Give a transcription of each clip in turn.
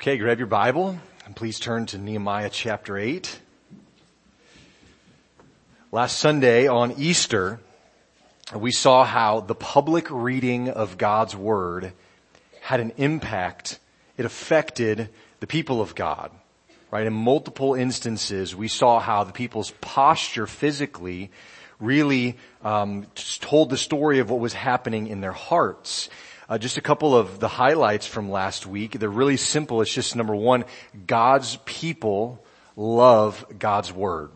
Okay, grab your Bible and please turn to Nehemiah chapter 8. Last Sunday on Easter, we saw how the public reading of God's Word had an impact. It affected the people of God. Right? In multiple instances, we saw how the people's posture physically really um, told the story of what was happening in their hearts. Uh, just a couple of the highlights from last week. They're really simple. It's just number one, God's people love God's word.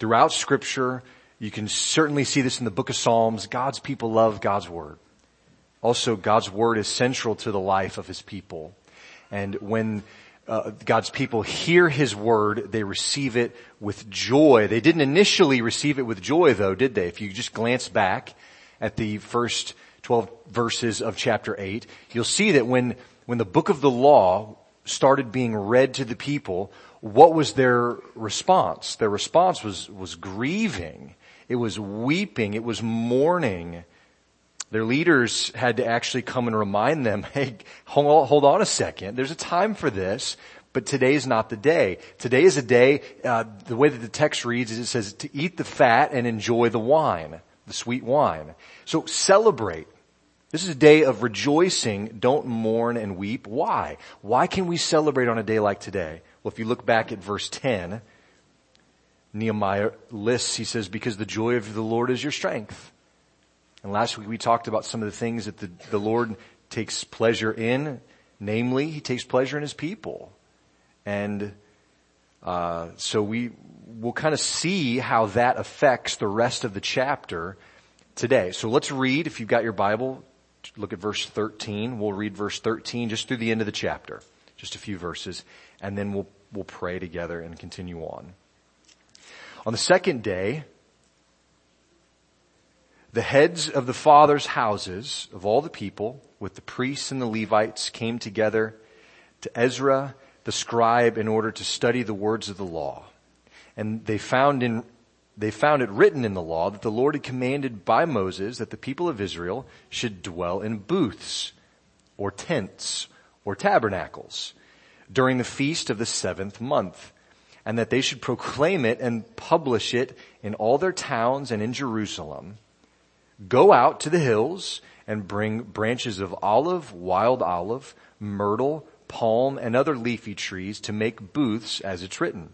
Throughout scripture, you can certainly see this in the book of Psalms. God's people love God's word. Also, God's word is central to the life of his people. And when uh, God's people hear his word, they receive it with joy. They didn't initially receive it with joy though, did they? If you just glance back at the first 12 verses of chapter 8, you'll see that when, when the book of the law started being read to the people, what was their response? Their response was, was grieving. It was weeping. It was mourning. Their leaders had to actually come and remind them, hey, hold, on a second. There's a time for this, but today is not the day. Today is a day, uh, the way that the text reads is it says to eat the fat and enjoy the wine, the sweet wine. So celebrate. This is a day of rejoicing. Don't mourn and weep. Why? Why can we celebrate on a day like today? Well, if you look back at verse 10, Nehemiah lists, he says, because the joy of the Lord is your strength. And last week we talked about some of the things that the, the Lord takes pleasure in. Namely, he takes pleasure in his people. And uh, so we will kind of see how that affects the rest of the chapter today. So let's read, if you've got your Bible, look at verse 13. We'll read verse 13 just through the end of the chapter, just a few verses, and then we'll, we'll pray together and continue on. On the second day, the heads of the fathers' houses of all the people with the priests and the Levites came together to Ezra the scribe in order to study the words of the law. And they found in they found it written in the law that the Lord had commanded by Moses that the people of Israel should dwell in booths or tents or tabernacles during the feast of the seventh month and that they should proclaim it and publish it in all their towns and in Jerusalem. Go out to the hills and bring branches of olive, wild olive, myrtle, palm, and other leafy trees to make booths as it's written.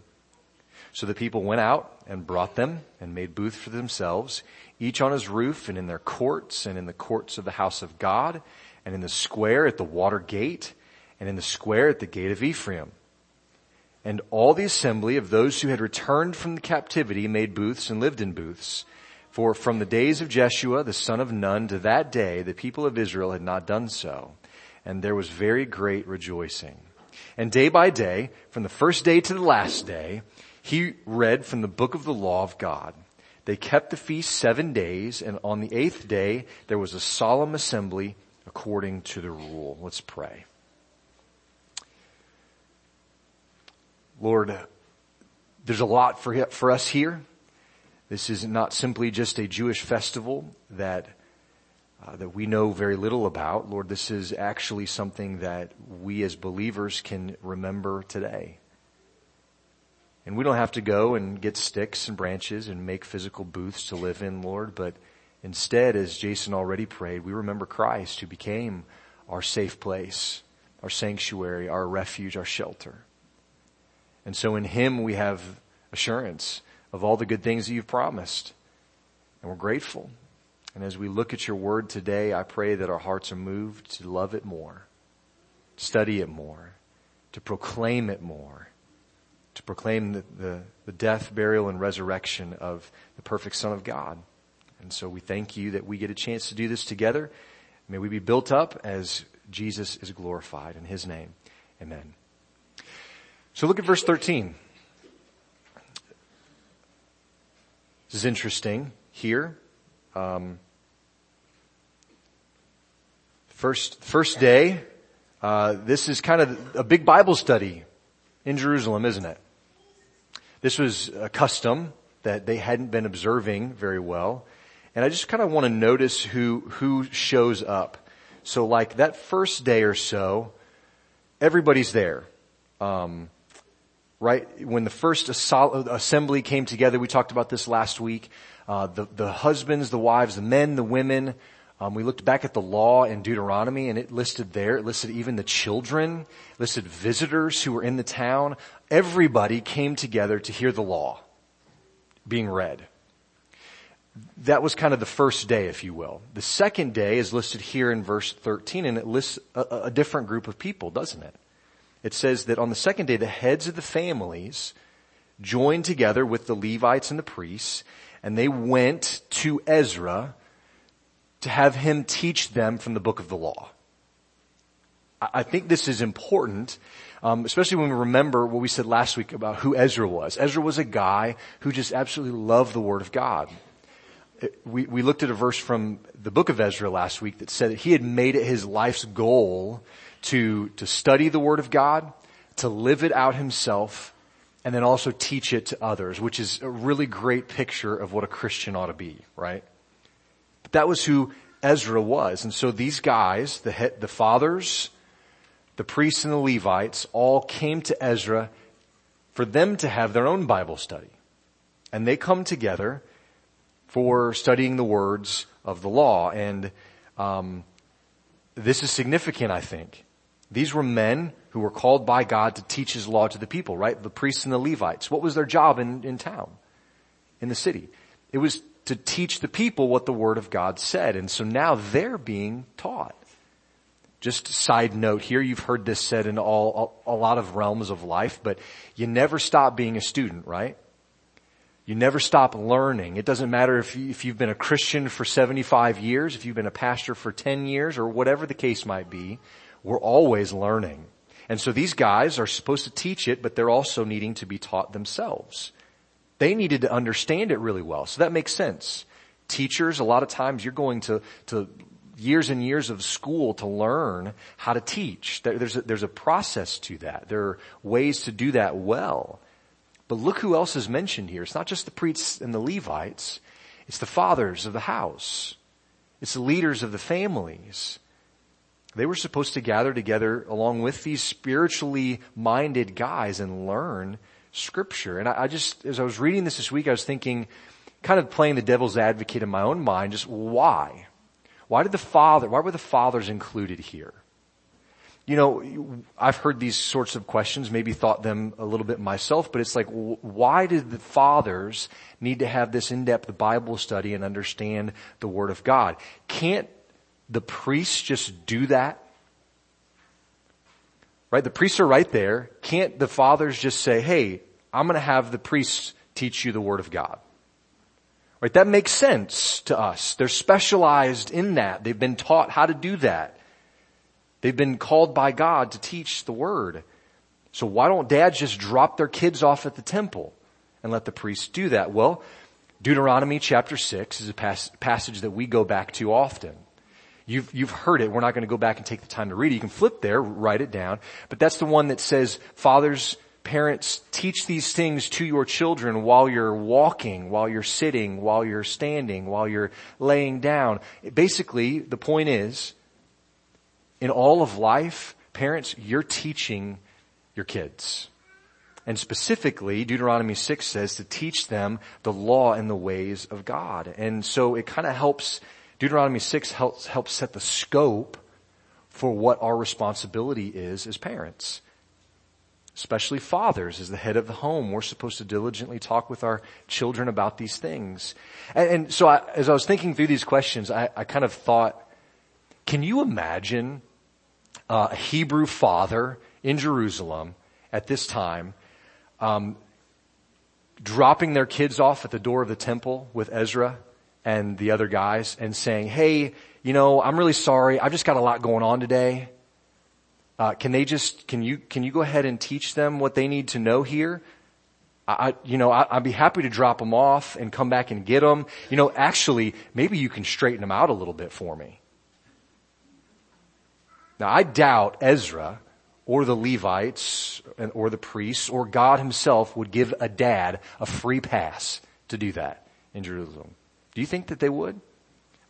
So the people went out and brought them and made booths for themselves, each on his roof and in their courts and in the courts of the house of God and in the square at the water gate and in the square at the gate of Ephraim. And all the assembly of those who had returned from the captivity made booths and lived in booths. For from the days of Jeshua, the son of Nun, to that day, the people of Israel had not done so. And there was very great rejoicing. And day by day, from the first day to the last day, he read from the book of the law of God. They kept the feast seven days, and on the eighth day there was a solemn assembly according to the rule. Let's pray. Lord, there's a lot for, for us here. This is not simply just a Jewish festival that uh, that we know very little about. Lord, this is actually something that we as believers can remember today. And we don't have to go and get sticks and branches and make physical booths to live in, Lord, but instead, as Jason already prayed, we remember Christ who became our safe place, our sanctuary, our refuge, our shelter. And so in Him we have assurance of all the good things that you've promised. And we're grateful. And as we look at your word today, I pray that our hearts are moved to love it more, study it more, to proclaim it more, to proclaim the, the, the, death, burial, and resurrection of the perfect Son of God. And so we thank you that we get a chance to do this together. May we be built up as Jesus is glorified in His name. Amen. So look at verse 13. This is interesting here. Um, first, first day, uh, this is kind of a big Bible study in Jerusalem, isn't it? This was a custom that they hadn't been observing very well. And I just kind of want to notice who, who shows up. So like that first day or so, everybody's there. Um, right? When the first assembly came together, we talked about this last week. Uh, the, the husbands, the wives, the men, the women. Um, we looked back at the law in Deuteronomy and it listed there, it listed even the children, listed visitors who were in the town. Everybody came together to hear the law being read. That was kind of the first day, if you will. The second day is listed here in verse 13 and it lists a, a different group of people, doesn't it? It says that on the second day, the heads of the families joined together with the Levites and the priests and they went to Ezra to have him teach them from the book of the law. I think this is important, um, especially when we remember what we said last week about who Ezra was. Ezra was a guy who just absolutely loved the Word of God. we, we looked at a verse from the book of Ezra last week that said that he had made it his life's goal to, to study the Word of God, to live it out himself, and then also teach it to others, which is a really great picture of what a Christian ought to be, right? But that was who Ezra was. And so these guys, the, the fathers, the priests and the Levites all came to Ezra for them to have their own Bible study. And they come together for studying the words of the law. And um, this is significant, I think. These were men who were called by God to teach his law to the people, right? The priests and the Levites. What was their job in, in town, in the city? It was to teach the people what the word of God said. And so now they're being taught. Just side note here, you've heard this said in all, a lot of realms of life, but you never stop being a student, right? You never stop learning. It doesn't matter if, you, if you've been a Christian for 75 years, if you've been a pastor for 10 years, or whatever the case might be, we're always learning. And so these guys are supposed to teach it, but they're also needing to be taught themselves. They needed to understand it really well. So that makes sense. Teachers, a lot of times you're going to, to years and years of school to learn how to teach. There's a, there's a process to that. There are ways to do that well. But look who else is mentioned here. It's not just the priests and the Levites. It's the fathers of the house. It's the leaders of the families. They were supposed to gather together along with these spiritually minded guys and learn scripture. And I, I just, as I was reading this this week, I was thinking, kind of playing the devil's advocate in my own mind, just why? Why did the father, why were the fathers included here? You know, I've heard these sorts of questions, maybe thought them a little bit myself, but it's like, why did the fathers need to have this in-depth Bible study and understand the Word of God? Can't the priests just do that? Right? The priests are right there. Can't the fathers just say, hey, I'm going to have the priests teach you the Word of God? Right? That makes sense to us. They're specialized in that. They've been taught how to do that. They've been called by God to teach the Word. So why don't dads just drop their kids off at the temple and let the priests do that? Well, Deuteronomy chapter 6 is a pas- passage that we go back to often. You've, you've heard it. We're not going to go back and take the time to read it. You can flip there, write it down. But that's the one that says, fathers, Parents, teach these things to your children while you're walking, while you're sitting, while you're standing, while you're laying down. Basically, the point is, in all of life, parents, you're teaching your kids. And specifically, Deuteronomy 6 says to teach them the law and the ways of God. And so it kind of helps, Deuteronomy 6 helps, helps set the scope for what our responsibility is as parents especially fathers as the head of the home. We're supposed to diligently talk with our children about these things. And, and so I, as I was thinking through these questions, I, I kind of thought, can you imagine uh, a Hebrew father in Jerusalem at this time um, dropping their kids off at the door of the temple with Ezra and the other guys and saying, hey, you know, I'm really sorry. I've just got a lot going on today. Uh, can they just, can you, can you go ahead and teach them what they need to know here? I, you know, I, would be happy to drop them off and come back and get them. You know, actually, maybe you can straighten them out a little bit for me. Now, I doubt Ezra or the Levites or the priests or God himself would give a dad a free pass to do that in Jerusalem. Do you think that they would?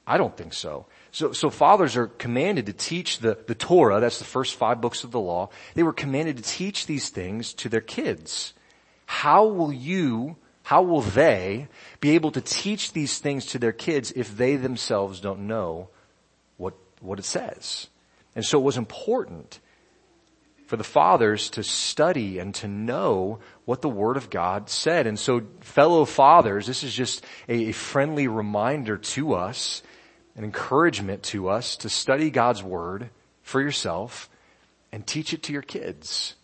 I don't think so. So, so fathers are commanded to teach the, the Torah, that's the first five books of the law. They were commanded to teach these things to their kids. How will you, how will they be able to teach these things to their kids if they themselves don't know what, what it says? And so it was important for the fathers to study and to know what the Word of God said. And so fellow fathers, this is just a, friendly reminder to us an encouragement to us to study God's Word for yourself and teach it to your kids.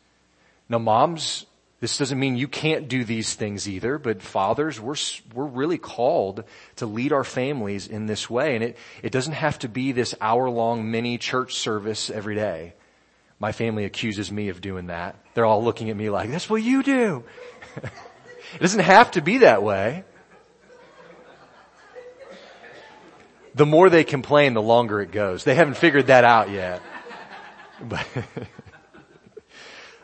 Now moms, this doesn't mean you can't do these things either, but fathers, we're, we're really called to lead our families in this way. And it, it doesn't have to be this hour long mini church service every day. My family accuses me of doing that. They're all looking at me like, that's what you do. it doesn't have to be that way. the more they complain, the longer it goes. They haven't figured that out yet. But,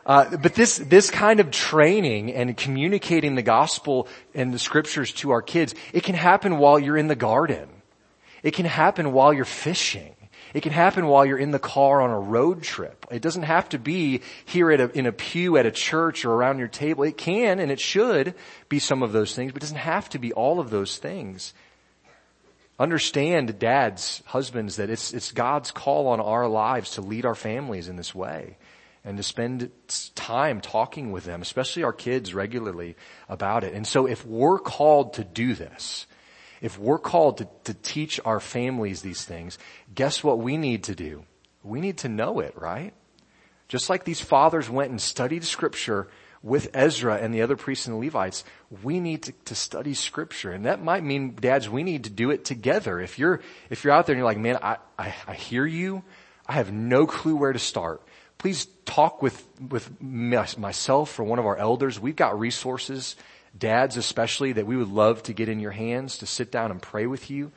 uh, but this this kind of training and communicating the gospel and the scriptures to our kids, it can happen while you're in the garden. It can happen while you're fishing. It can happen while you're in the car on a road trip. It doesn't have to be here a, in a pew at a church or around your table. It can and it should be some of those things, but it doesn't have to be all of those things. Understand, dads, husbands, that it's, it's God's call on our lives to lead our families in this way and to spend time talking with them, especially our kids regularly about it. And so if we're called to do this, if we're called to, to teach our families these things, guess what we need to do? We need to know it, right? Just like these fathers went and studied scripture with Ezra and the other priests and Levites, we need to, to, study scripture. And that might mean, dads, we need to do it together. If you're, if you're out there and you're like, man, I, I, I hear you. I have no clue where to start. Please talk with, with myself or one of our elders. We've got resources, dads especially, that we would love to get in your hands to sit down and pray with you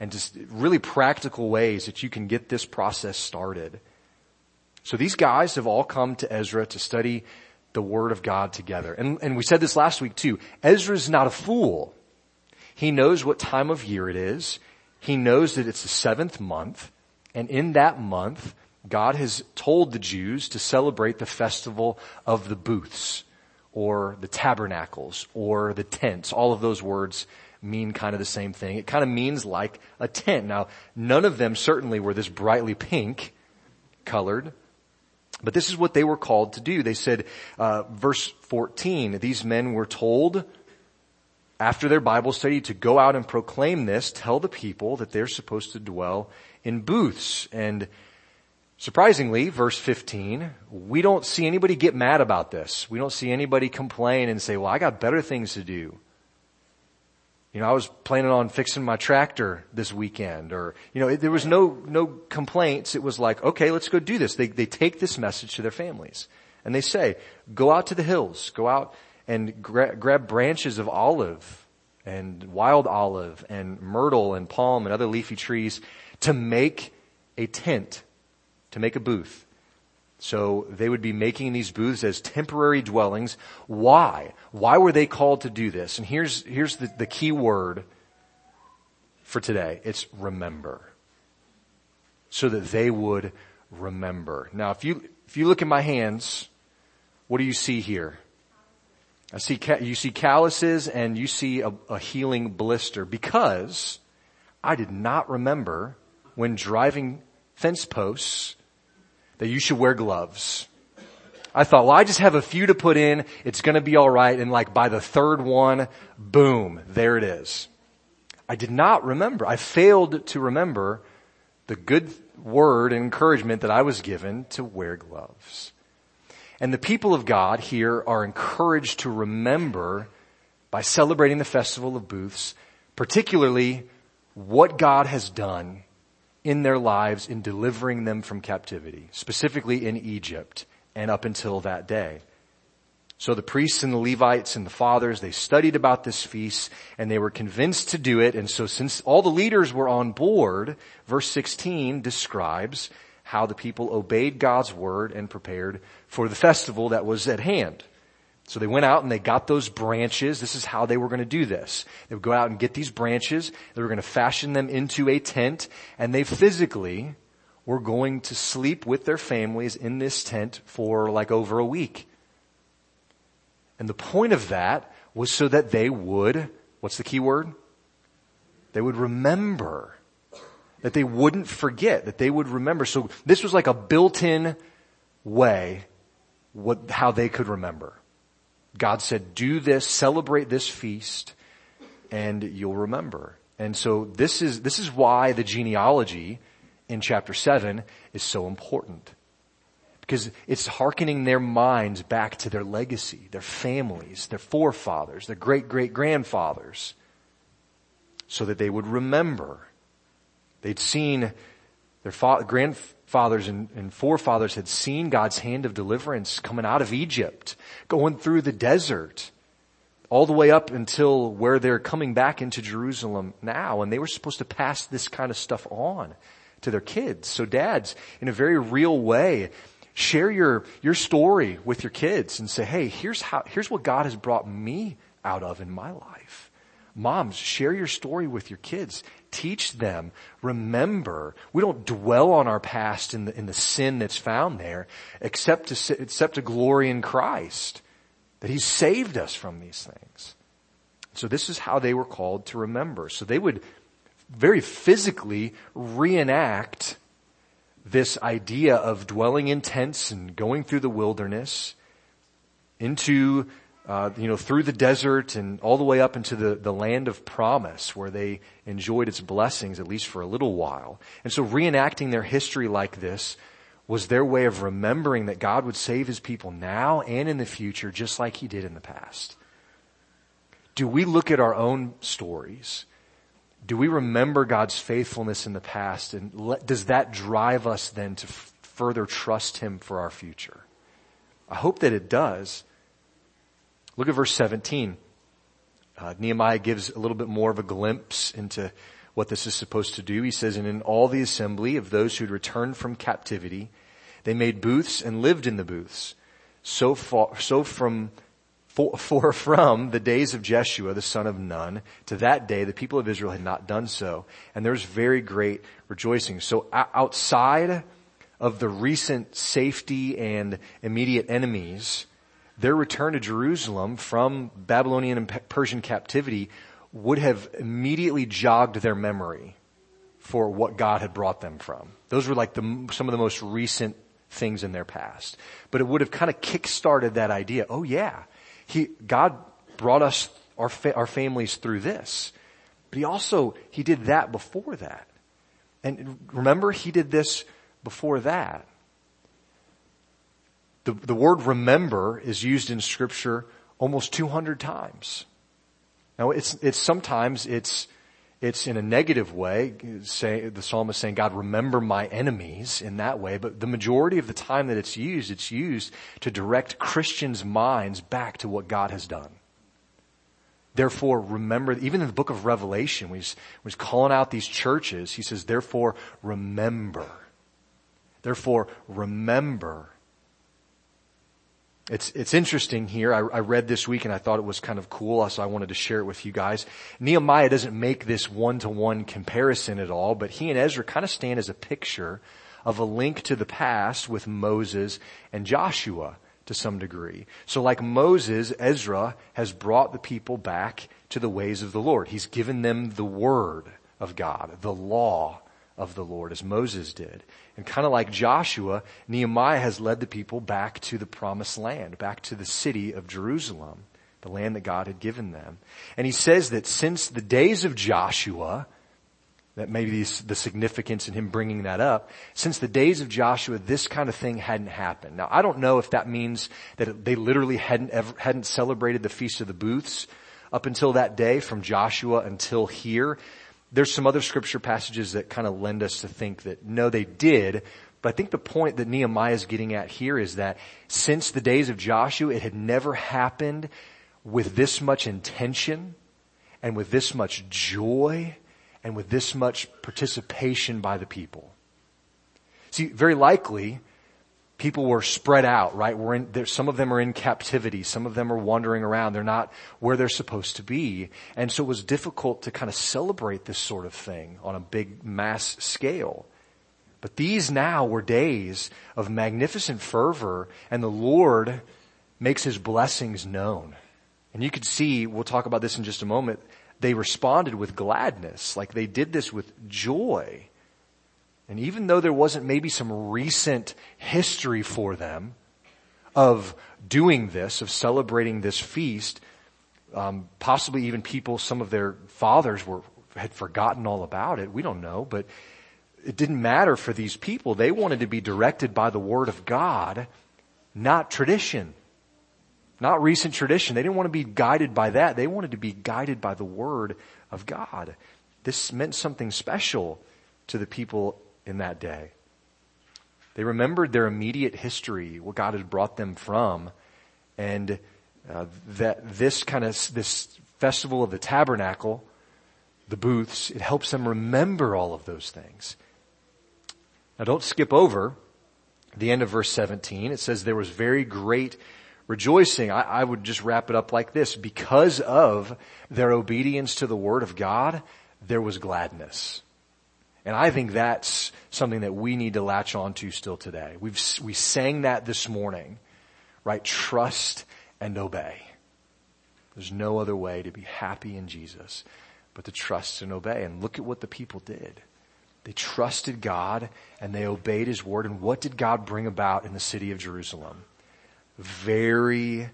and just really practical ways that you can get this process started. So these guys have all come to Ezra to study the Word of God together. And, and we said this last week too. Ezra's not a fool. He knows what time of year it is. He knows that it's the seventh month. And in that month, God has told the Jews to celebrate the festival of the booths or the tabernacles or the tents. All of those words mean kind of the same thing. It kind of means like a tent. Now, none of them certainly were this brightly pink colored. But this is what they were called to do. They said, uh, verse 14, these men were told after their Bible study to go out and proclaim this, tell the people that they're supposed to dwell in booths. And surprisingly, verse 15, we don't see anybody get mad about this. We don't see anybody complain and say, well, I got better things to do. You know, I was planning on fixing my tractor this weekend or, you know, there was no, no complaints. It was like, okay, let's go do this. They, they take this message to their families and they say, go out to the hills, go out and gra- grab branches of olive and wild olive and myrtle and palm and other leafy trees to make a tent, to make a booth. So they would be making these booths as temporary dwellings. Why? Why were they called to do this? And here's, here's the, the key word for today. It's remember. So that they would remember. Now if you, if you look at my hands, what do you see here? I see, you see calluses and you see a, a healing blister because I did not remember when driving fence posts that you should wear gloves. I thought, well, I just have a few to put in. It's going to be all right. And like by the third one, boom, there it is. I did not remember. I failed to remember the good word and encouragement that I was given to wear gloves. And the people of God here are encouraged to remember by celebrating the festival of booths, particularly what God has done in their lives in delivering them from captivity, specifically in Egypt and up until that day. So the priests and the Levites and the fathers, they studied about this feast and they were convinced to do it. And so since all the leaders were on board, verse 16 describes how the people obeyed God's word and prepared for the festival that was at hand. So they went out and they got those branches. This is how they were going to do this. They would go out and get these branches. They were going to fashion them into a tent and they physically were going to sleep with their families in this tent for like over a week. And the point of that was so that they would, what's the key word? They would remember. That they wouldn't forget, that they would remember. So this was like a built-in way what, how they could remember. God said, do this, celebrate this feast, and you'll remember. And so this is, this is why the genealogy in chapter 7 is so important. Because it's hearkening their minds back to their legacy, their families, their forefathers, their great great grandfathers, so that they would remember. They'd seen their fa- grandfathers and, and forefathers had seen God's hand of deliverance coming out of Egypt, going through the desert, all the way up until where they're coming back into Jerusalem now, and they were supposed to pass this kind of stuff on to their kids. So dads, in a very real way, share your, your story with your kids and say, hey, here's how, here's what God has brought me out of in my life. Moms, share your story with your kids. Teach them. Remember. We don't dwell on our past in the, in the sin that's found there, except to, except to glory in Christ. That He saved us from these things. So this is how they were called to remember. So they would very physically reenact this idea of dwelling in tents and going through the wilderness into, uh, you know, through the desert and all the way up into the, the land of promise where they enjoyed its blessings at least for a little while. And so reenacting their history like this was their way of remembering that God would save his people now and in the future just like he did in the past. Do we look at our own stories do we remember God's faithfulness in the past and let, does that drive us then to f- further trust Him for our future? I hope that it does. Look at verse 17. Uh, Nehemiah gives a little bit more of a glimpse into what this is supposed to do. He says, and in all the assembly of those who had returned from captivity, they made booths and lived in the booths. So far, so from for, for, from the days of Jeshua, the son of Nun, to that day, the people of Israel had not done so. And there's very great rejoicing. So outside of the recent safety and immediate enemies, their return to Jerusalem from Babylonian and Persian captivity would have immediately jogged their memory for what God had brought them from. Those were like the, some of the most recent things in their past. But it would have kind of kick-started that idea. Oh yeah, he, God brought us, our, fa- our families through this. But he also, he did that before that. And remember, he did this before that. The, the word remember is used in scripture almost 200 times. Now it's, it's sometimes it's, it's in a negative way, say, the psalmist saying, God, remember my enemies in that way, but the majority of the time that it's used, it's used to direct Christians' minds back to what God has done. Therefore, remember, even in the book of Revelation, when he's, when he's calling out these churches, he says, therefore, remember. Therefore, remember it's, it's interesting here. I, I, read this week and I thought it was kind of cool, so I wanted to share it with you guys. Nehemiah doesn't make this one-to-one comparison at all, but he and Ezra kind of stand as a picture of a link to the past with Moses and Joshua to some degree. So like Moses, Ezra has brought the people back to the ways of the Lord. He's given them the word of God, the law of the Lord as Moses did. And kind of like Joshua, Nehemiah has led the people back to the promised land, back to the city of Jerusalem, the land that God had given them. And he says that since the days of Joshua, that maybe the significance in him bringing that up, since the days of Joshua, this kind of thing hadn't happened. Now, I don't know if that means that they literally hadn't ever, hadn't celebrated the Feast of the Booths up until that day from Joshua until here there's some other scripture passages that kind of lend us to think that no, they did. But I think the point that Nehemiah is getting at here is that since the days of Joshua, it had never happened with this much intention and with this much joy and with this much participation by the people. See, very likely, people were spread out, right? We're in, there, some of them are in captivity. Some of them are wandering around. They're not where they're supposed to be. And so it was difficult to kind of celebrate this sort of thing on a big mass scale. But these now were days of magnificent fervor and the Lord makes his blessings known. And you could see, we'll talk about this in just a moment, they responded with gladness, like they did this with joy. And even though there wasn't maybe some recent history for them of doing this, of celebrating this feast, um, possibly even people, some of their fathers were had forgotten all about it. We don't know, but it didn't matter for these people. They wanted to be directed by the Word of God, not tradition, not recent tradition. They didn't want to be guided by that. They wanted to be guided by the Word of God. This meant something special to the people in that day. They remembered their immediate history, what God had brought them from, and uh, that this kind of this festival of the tabernacle, the booths, it helps them remember all of those things. Now, don't skip over the end of verse 17. It says there was very great rejoicing. I, I would just wrap it up like this: because of their obedience to the word of God, there was gladness. And I think that's something that we need to latch on to still today. We've, we sang that this morning, right? Trust and obey. There's no other way to be happy in Jesus but to trust and obey. And look at what the people did. They trusted God and they obeyed His word. And what did God bring about in the city of Jerusalem? Very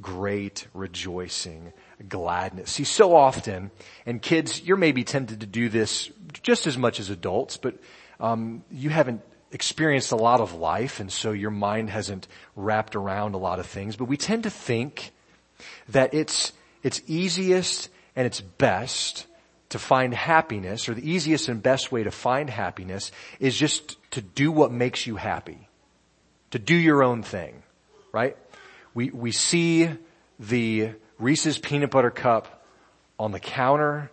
great rejoicing gladness. See, so often, and kids, you're maybe tempted to do this just as much as adults, but um, you haven't experienced a lot of life, and so your mind hasn't wrapped around a lot of things. But we tend to think that it's it's easiest and it's best to find happiness, or the easiest and best way to find happiness is just to do what makes you happy, to do your own thing, right? We we see the Reese's peanut butter cup on the counter.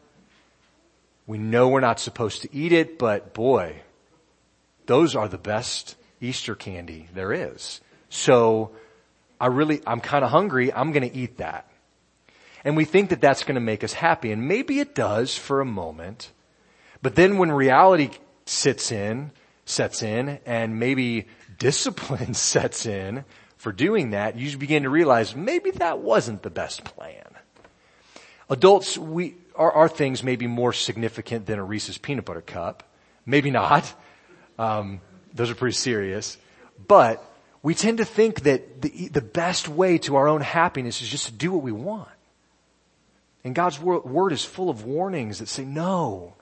We know we're not supposed to eat it, but boy, those are the best Easter candy there is. So I really, I'm kind of hungry. I'm going to eat that. And we think that that's going to make us happy. And maybe it does for a moment. But then when reality sits in, sets in, and maybe discipline sets in, for doing that, you begin to realize maybe that wasn't the best plan. Adults, we, our, our things may be more significant than a Reese's peanut butter cup. Maybe not. Um, those are pretty serious. But we tend to think that the, the best way to our own happiness is just to do what we want. And God's word is full of warnings that say, no,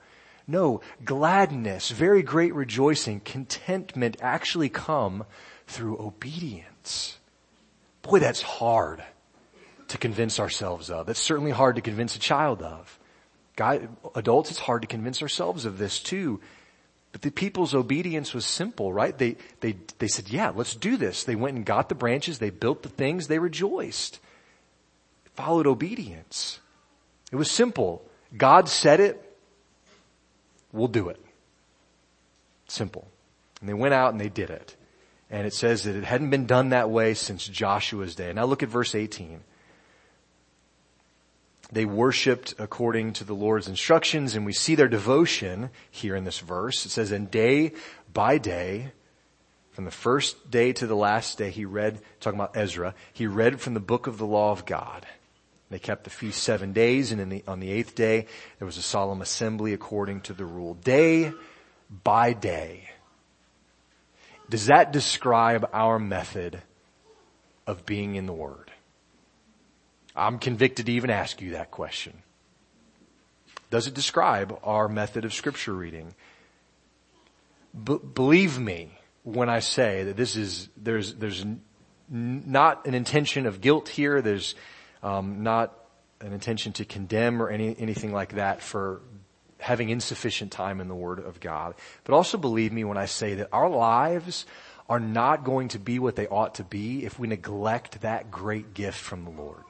no, gladness, very great rejoicing, contentment actually come through obedience. Boy, that's hard to convince ourselves of. That's certainly hard to convince a child of. God, adults, it's hard to convince ourselves of this too. But the people's obedience was simple, right? They, they, they said, yeah, let's do this. They went and got the branches. They built the things. They rejoiced. Followed obedience. It was simple. God said it. We'll do it. Simple. And they went out and they did it. And it says that it hadn't been done that way since Joshua's day. Now look at verse 18. They worshiped according to the Lord's instructions and we see their devotion here in this verse. It says, and day by day, from the first day to the last day, he read, talking about Ezra, he read from the book of the law of God. They kept the feast seven days and the, on the eighth day, there was a solemn assembly according to the rule. Day by day, does that describe our method of being in the Word? I'm convicted to even ask you that question. Does it describe our method of scripture reading? B- believe me when I say that this is, there's, there's n- not an intention of guilt here. There's um, not an intention to condemn or any, anything like that for having insufficient time in the Word of God. But also believe me when I say that our lives are not going to be what they ought to be if we neglect that great gift from the Lord.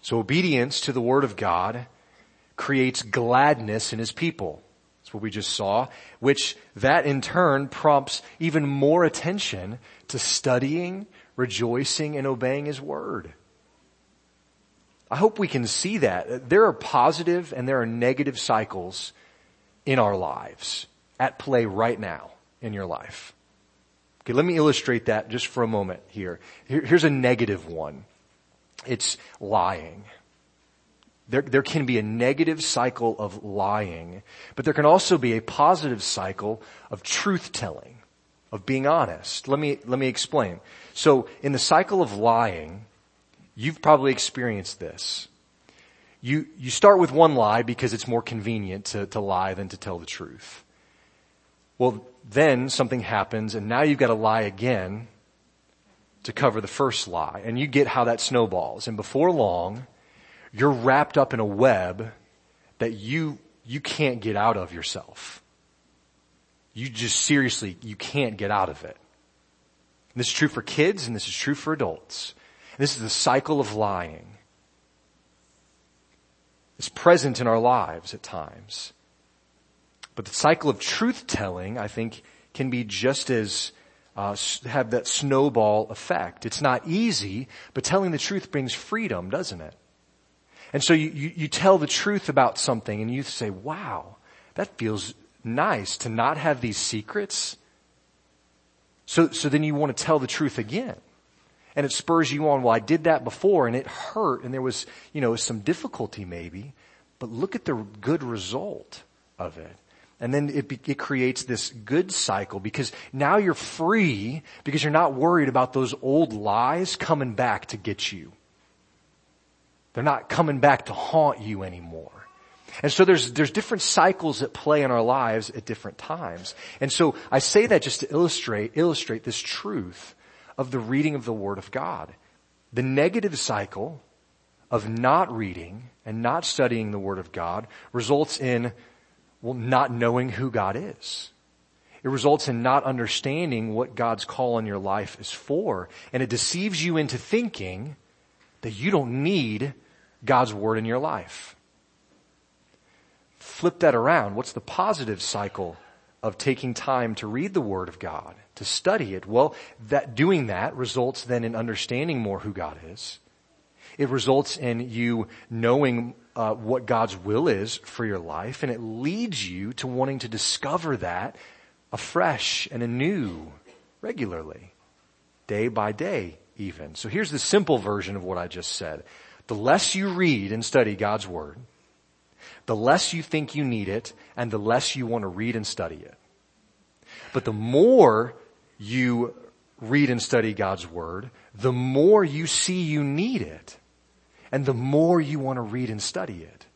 So obedience to the Word of God creates gladness in His people. That's what we just saw, which that in turn prompts even more attention to studying, rejoicing, and obeying His Word. I hope we can see that. There are positive and there are negative cycles in our lives at play right now in your life. Okay, let me illustrate that just for a moment here. here here's a negative one. It's lying. There, there can be a negative cycle of lying, but there can also be a positive cycle of truth telling, of being honest. Let me, let me explain. So in the cycle of lying, you've probably experienced this. You, you start with one lie because it's more convenient to, to lie than to tell the truth. Well, then something happens and now you've got to lie again to cover the first lie. And you get how that snowballs. And before long, you're wrapped up in a web that you, you can't get out of yourself. You just seriously, you can't get out of it. And this is true for kids and this is true for adults. This is the cycle of lying. It's present in our lives at times. But the cycle of truth telling, I think, can be just as uh, have that snowball effect. It's not easy, but telling the truth brings freedom, doesn't it? And so you, you, you tell the truth about something and you say, wow, that feels nice to not have these secrets. So, so then you want to tell the truth again. And it spurs you on, well, I did that before and it hurt and there was, you know, some difficulty maybe, but look at the good result of it. And then it, it creates this good cycle because now you're free because you're not worried about those old lies coming back to get you. They're not coming back to haunt you anymore. And so there's, there's different cycles that play in our lives at different times. And so I say that just to illustrate, illustrate this truth of the reading of the Word of God. The negative cycle of not reading and not studying the Word of God results in, well, not knowing who God is. It results in not understanding what God's call on your life is for. And it deceives you into thinking that you don't need God's Word in your life. Flip that around. What's the positive cycle of taking time to read the Word of God, to study it? Well, that, doing that results then in understanding more who God is. It results in you knowing uh, what God's will is for your life, and it leads you to wanting to discover that afresh and anew regularly, day by day even. So here's the simple version of what I just said. The less you read and study God's Word, the less you think you need it, and the less you want to read and study it. But the more you read and study God's Word, the more you see you need it, and the more you want to read and study it.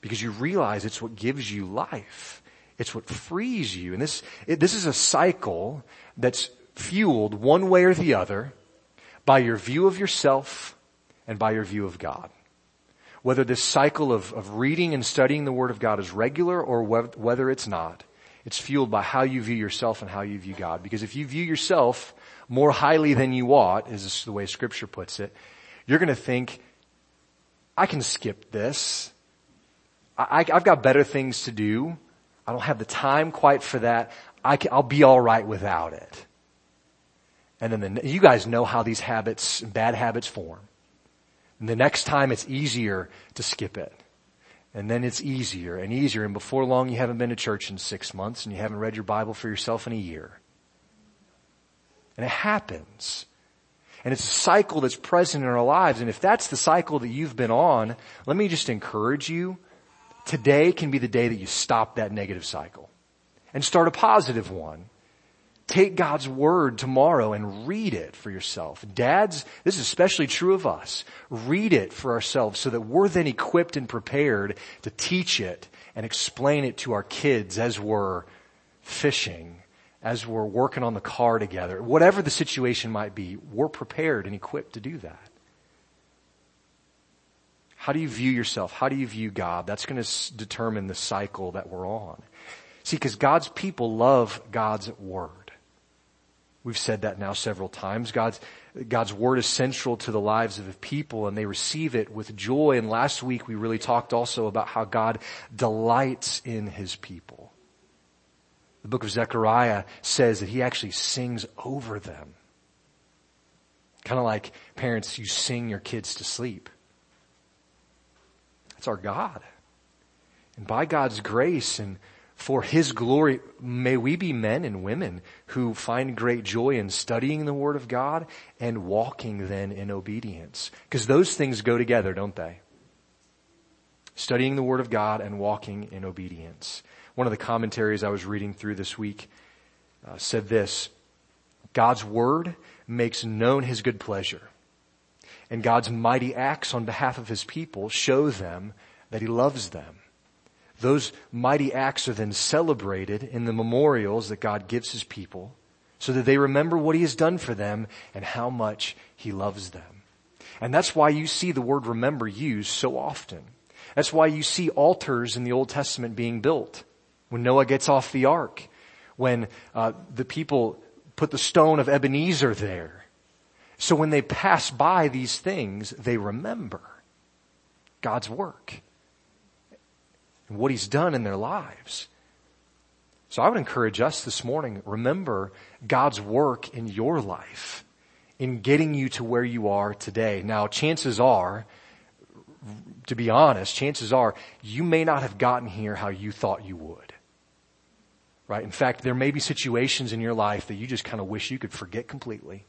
Because you realize it's what gives you life. It's what frees you. And this, it, this is a cycle that's fueled one way or the other by your view of yourself and by your view of God. Whether this cycle of, of reading and studying the Word of God is regular or whether it's not, it's fueled by how you view yourself and how you view God. Because if you view yourself more highly than you ought, is the way scripture puts it, you're gonna think, I can skip this. I, have got better things to do. I don't have the time quite for that. I will be alright without it. And then the, you guys know how these habits, bad habits form. And the next time it's easier to skip it. And then it's easier and easier. And before long you haven't been to church in six months and you haven't read your Bible for yourself in a year. And it happens. And it's a cycle that's present in our lives. And if that's the cycle that you've been on, let me just encourage you. Today can be the day that you stop that negative cycle and start a positive one Take God's word tomorrow and read it for yourself. Dads, this is especially true of us. Read it for ourselves so that we're then equipped and prepared to teach it and explain it to our kids as we're fishing, as we're working on the car together. Whatever the situation might be, we're prepared and equipped to do that. How do you view yourself? How do you view God? That's going to determine the cycle that we're on. See, because God's people love God's word. We've said that now several times. God's, God's word is central to the lives of the people and they receive it with joy. And last week we really talked also about how God delights in his people. The book of Zechariah says that he actually sings over them. Kind of like parents, you sing your kids to sleep. That's our God. And by God's grace and for His glory, may we be men and women who find great joy in studying the Word of God and walking then in obedience. Because those things go together, don't they? Studying the Word of God and walking in obedience. One of the commentaries I was reading through this week uh, said this, God's Word makes known His good pleasure. And God's mighty acts on behalf of His people show them that He loves them. Those mighty acts are then celebrated in the memorials that God gives his people so that they remember what he has done for them and how much he loves them. And that's why you see the word remember used so often. That's why you see altars in the Old Testament being built. When Noah gets off the ark, when uh, the people put the stone of Ebenezer there. So when they pass by these things, they remember God's work and what he's done in their lives. So I would encourage us this morning, remember God's work in your life in getting you to where you are today. Now chances are, to be honest, chances are you may not have gotten here how you thought you would. Right? In fact, there may be situations in your life that you just kind of wish you could forget completely.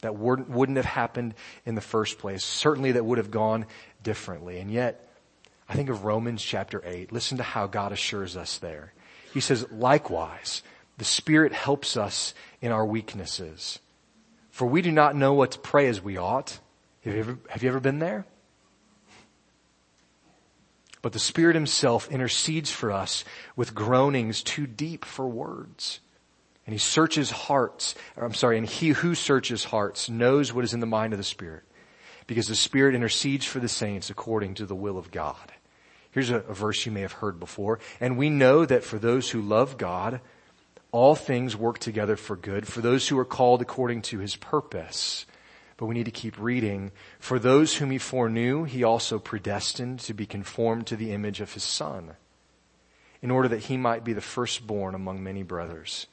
That wouldn't have happened in the first place. Certainly that would have gone differently. And yet, I think of Romans chapter 8. Listen to how God assures us there. He says, likewise, the Spirit helps us in our weaknesses. For we do not know what to pray as we ought. Have you ever, have you ever been there? But the Spirit Himself intercedes for us with groanings too deep for words. And He searches hearts, I'm sorry, and He who searches hearts knows what is in the mind of the Spirit. Because the Spirit intercedes for the saints according to the will of God. Here's a, a verse you may have heard before. And we know that for those who love God, all things work together for good, for those who are called according to his purpose. But we need to keep reading. For those whom he foreknew, he also predestined to be conformed to the image of his son, in order that he might be the firstborn among many brothers.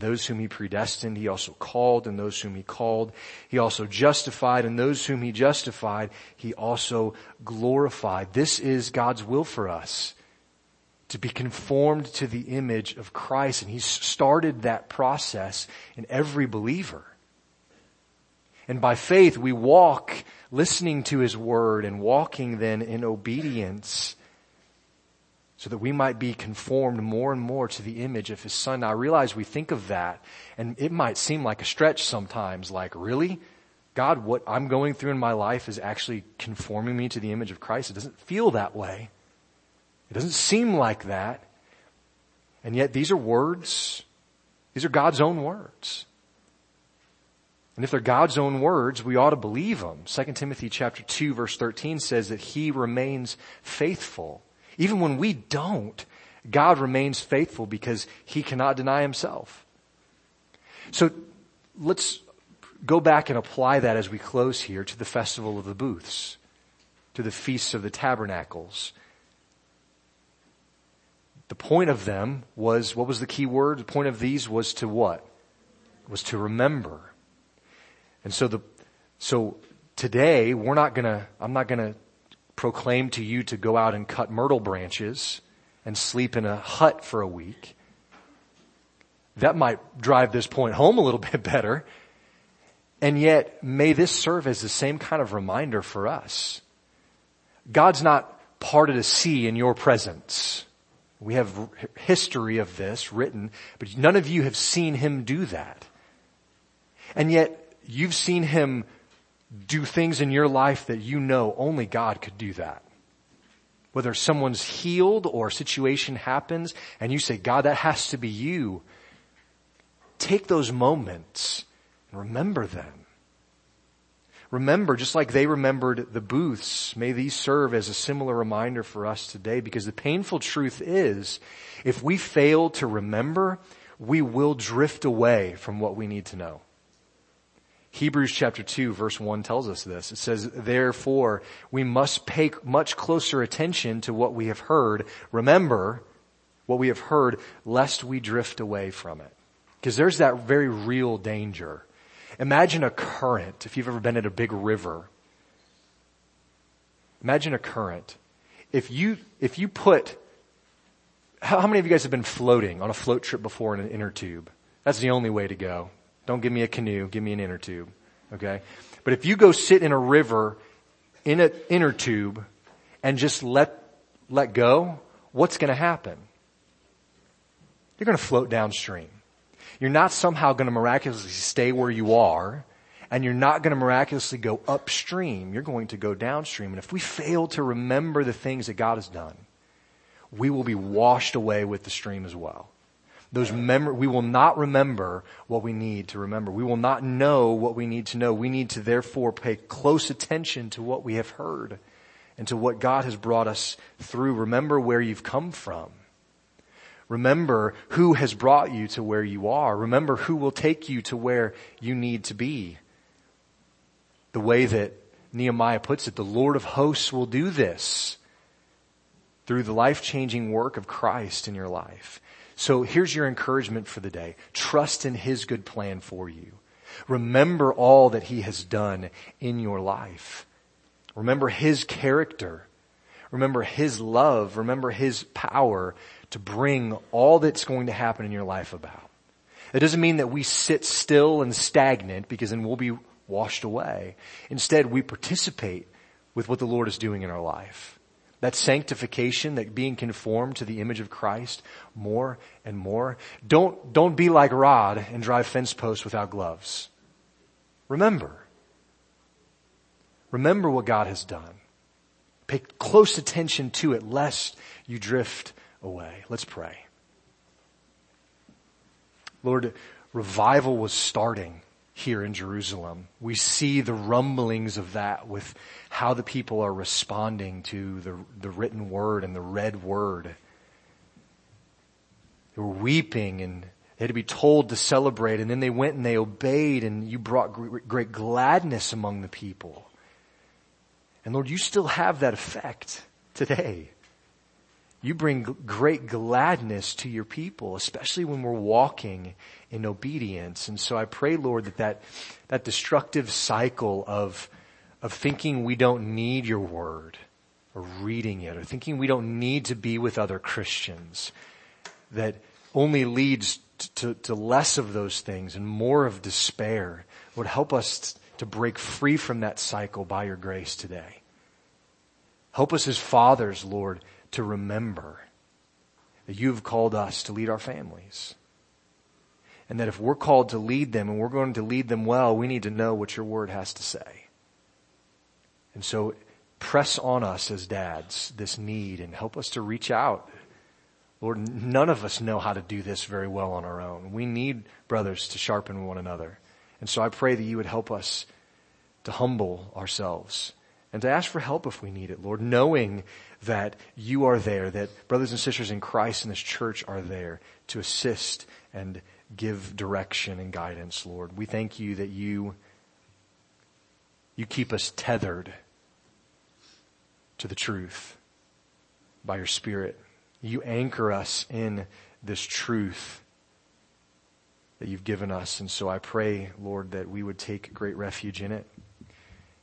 Those whom he predestined, he also called, and those whom he called, he also justified, and those whom he justified, he also glorified. This is God's will for us. To be conformed to the image of Christ, and he started that process in every believer. And by faith, we walk listening to his word and walking then in obedience so that we might be conformed more and more to the image of his son. Now I realize we think of that and it might seem like a stretch sometimes, like really? God, what I'm going through in my life is actually conforming me to the image of Christ. It doesn't feel that way. It doesn't seem like that. And yet these are words. These are God's own words. And if they're God's own words, we ought to believe them. 2 Timothy chapter 2 verse 13 says that he remains faithful even when we don't, God remains faithful because he cannot deny himself. So let's go back and apply that as we close here to the festival of the booths, to the feasts of the tabernacles. The point of them was, what was the key word? The point of these was to what? Was to remember. And so the, so today we're not gonna, I'm not gonna proclaim to you to go out and cut myrtle branches and sleep in a hut for a week. That might drive this point home a little bit better. And yet, may this serve as the same kind of reminder for us. God's not parted a sea in your presence. We have history of this written, but none of you have seen him do that. And yet, you've seen him do things in your life that you know only God could do that. Whether someone's healed or a situation happens and you say, God, that has to be you. Take those moments and remember them. Remember, just like they remembered the booths, may these serve as a similar reminder for us today because the painful truth is, if we fail to remember, we will drift away from what we need to know. Hebrews chapter 2 verse 1 tells us this. It says, therefore, we must pay much closer attention to what we have heard. Remember what we have heard, lest we drift away from it. Because there's that very real danger. Imagine a current, if you've ever been at a big river. Imagine a current. If you, if you put how many of you guys have been floating on a float trip before in an inner tube? That's the only way to go. Don't give me a canoe, give me an inner tube. Okay? But if you go sit in a river in an inner tube and just let, let go, what's gonna happen? You're gonna float downstream. You're not somehow gonna miraculously stay where you are and you're not going to miraculously go upstream. You're going to go downstream. And if we fail to remember the things that God has done, we will be washed away with the stream as well. Those mem- we will not remember what we need to remember. We will not know what we need to know. We need to therefore pay close attention to what we have heard and to what God has brought us through. Remember where you've come from. Remember who has brought you to where you are. Remember who will take you to where you need to be. The way that Nehemiah puts it, the Lord of hosts will do this through the life-changing work of Christ in your life. So here's your encouragement for the day. Trust in His good plan for you. Remember all that He has done in your life. Remember His character. Remember His love. Remember His power to bring all that's going to happen in your life about. It doesn't mean that we sit still and stagnant because then we'll be washed away. Instead, we participate with what the Lord is doing in our life. That sanctification, that being conformed to the image of Christ more and more. Don't, don't be like Rod and drive fence posts without gloves. Remember. Remember what God has done. Pay close attention to it lest you drift away. Let's pray. Lord, revival was starting here in Jerusalem. We see the rumblings of that with how the people are responding to the, the written word and the read word. They were weeping and they had to be told to celebrate and then they went and they obeyed and you brought great gladness among the people. And Lord, you still have that effect today. You bring great gladness to your people, especially when we're walking in obedience. And so I pray, Lord, that that, that destructive cycle of, of thinking we don't need your word or reading it or thinking we don't need to be with other Christians that only leads to, to less of those things and more of despair would help us to break free from that cycle by your grace today. Help us as fathers, Lord, to remember that you've called us to lead our families. And that if we're called to lead them and we're going to lead them well, we need to know what your word has to say. And so press on us as dads this need and help us to reach out. Lord, none of us know how to do this very well on our own. We need brothers to sharpen one another. And so I pray that you would help us to humble ourselves and to ask for help if we need it, Lord, knowing that you are there, that brothers and sisters in Christ in this church are there to assist and give direction and guidance, Lord. We thank you that you, you keep us tethered to the truth by your Spirit. You anchor us in this truth that you've given us. And so I pray, Lord, that we would take great refuge in it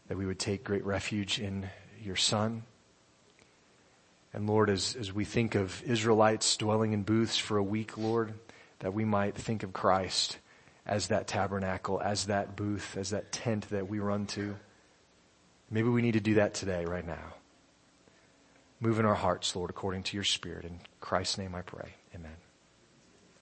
that we would take great refuge in your son. And Lord, as, as we think of Israelites dwelling in booths for a week, Lord, that we might think of Christ as that tabernacle, as that booth, as that tent that we run to. Maybe we need to do that today, right now. Move in our hearts, Lord, according to your spirit. In Christ's name I pray. Amen.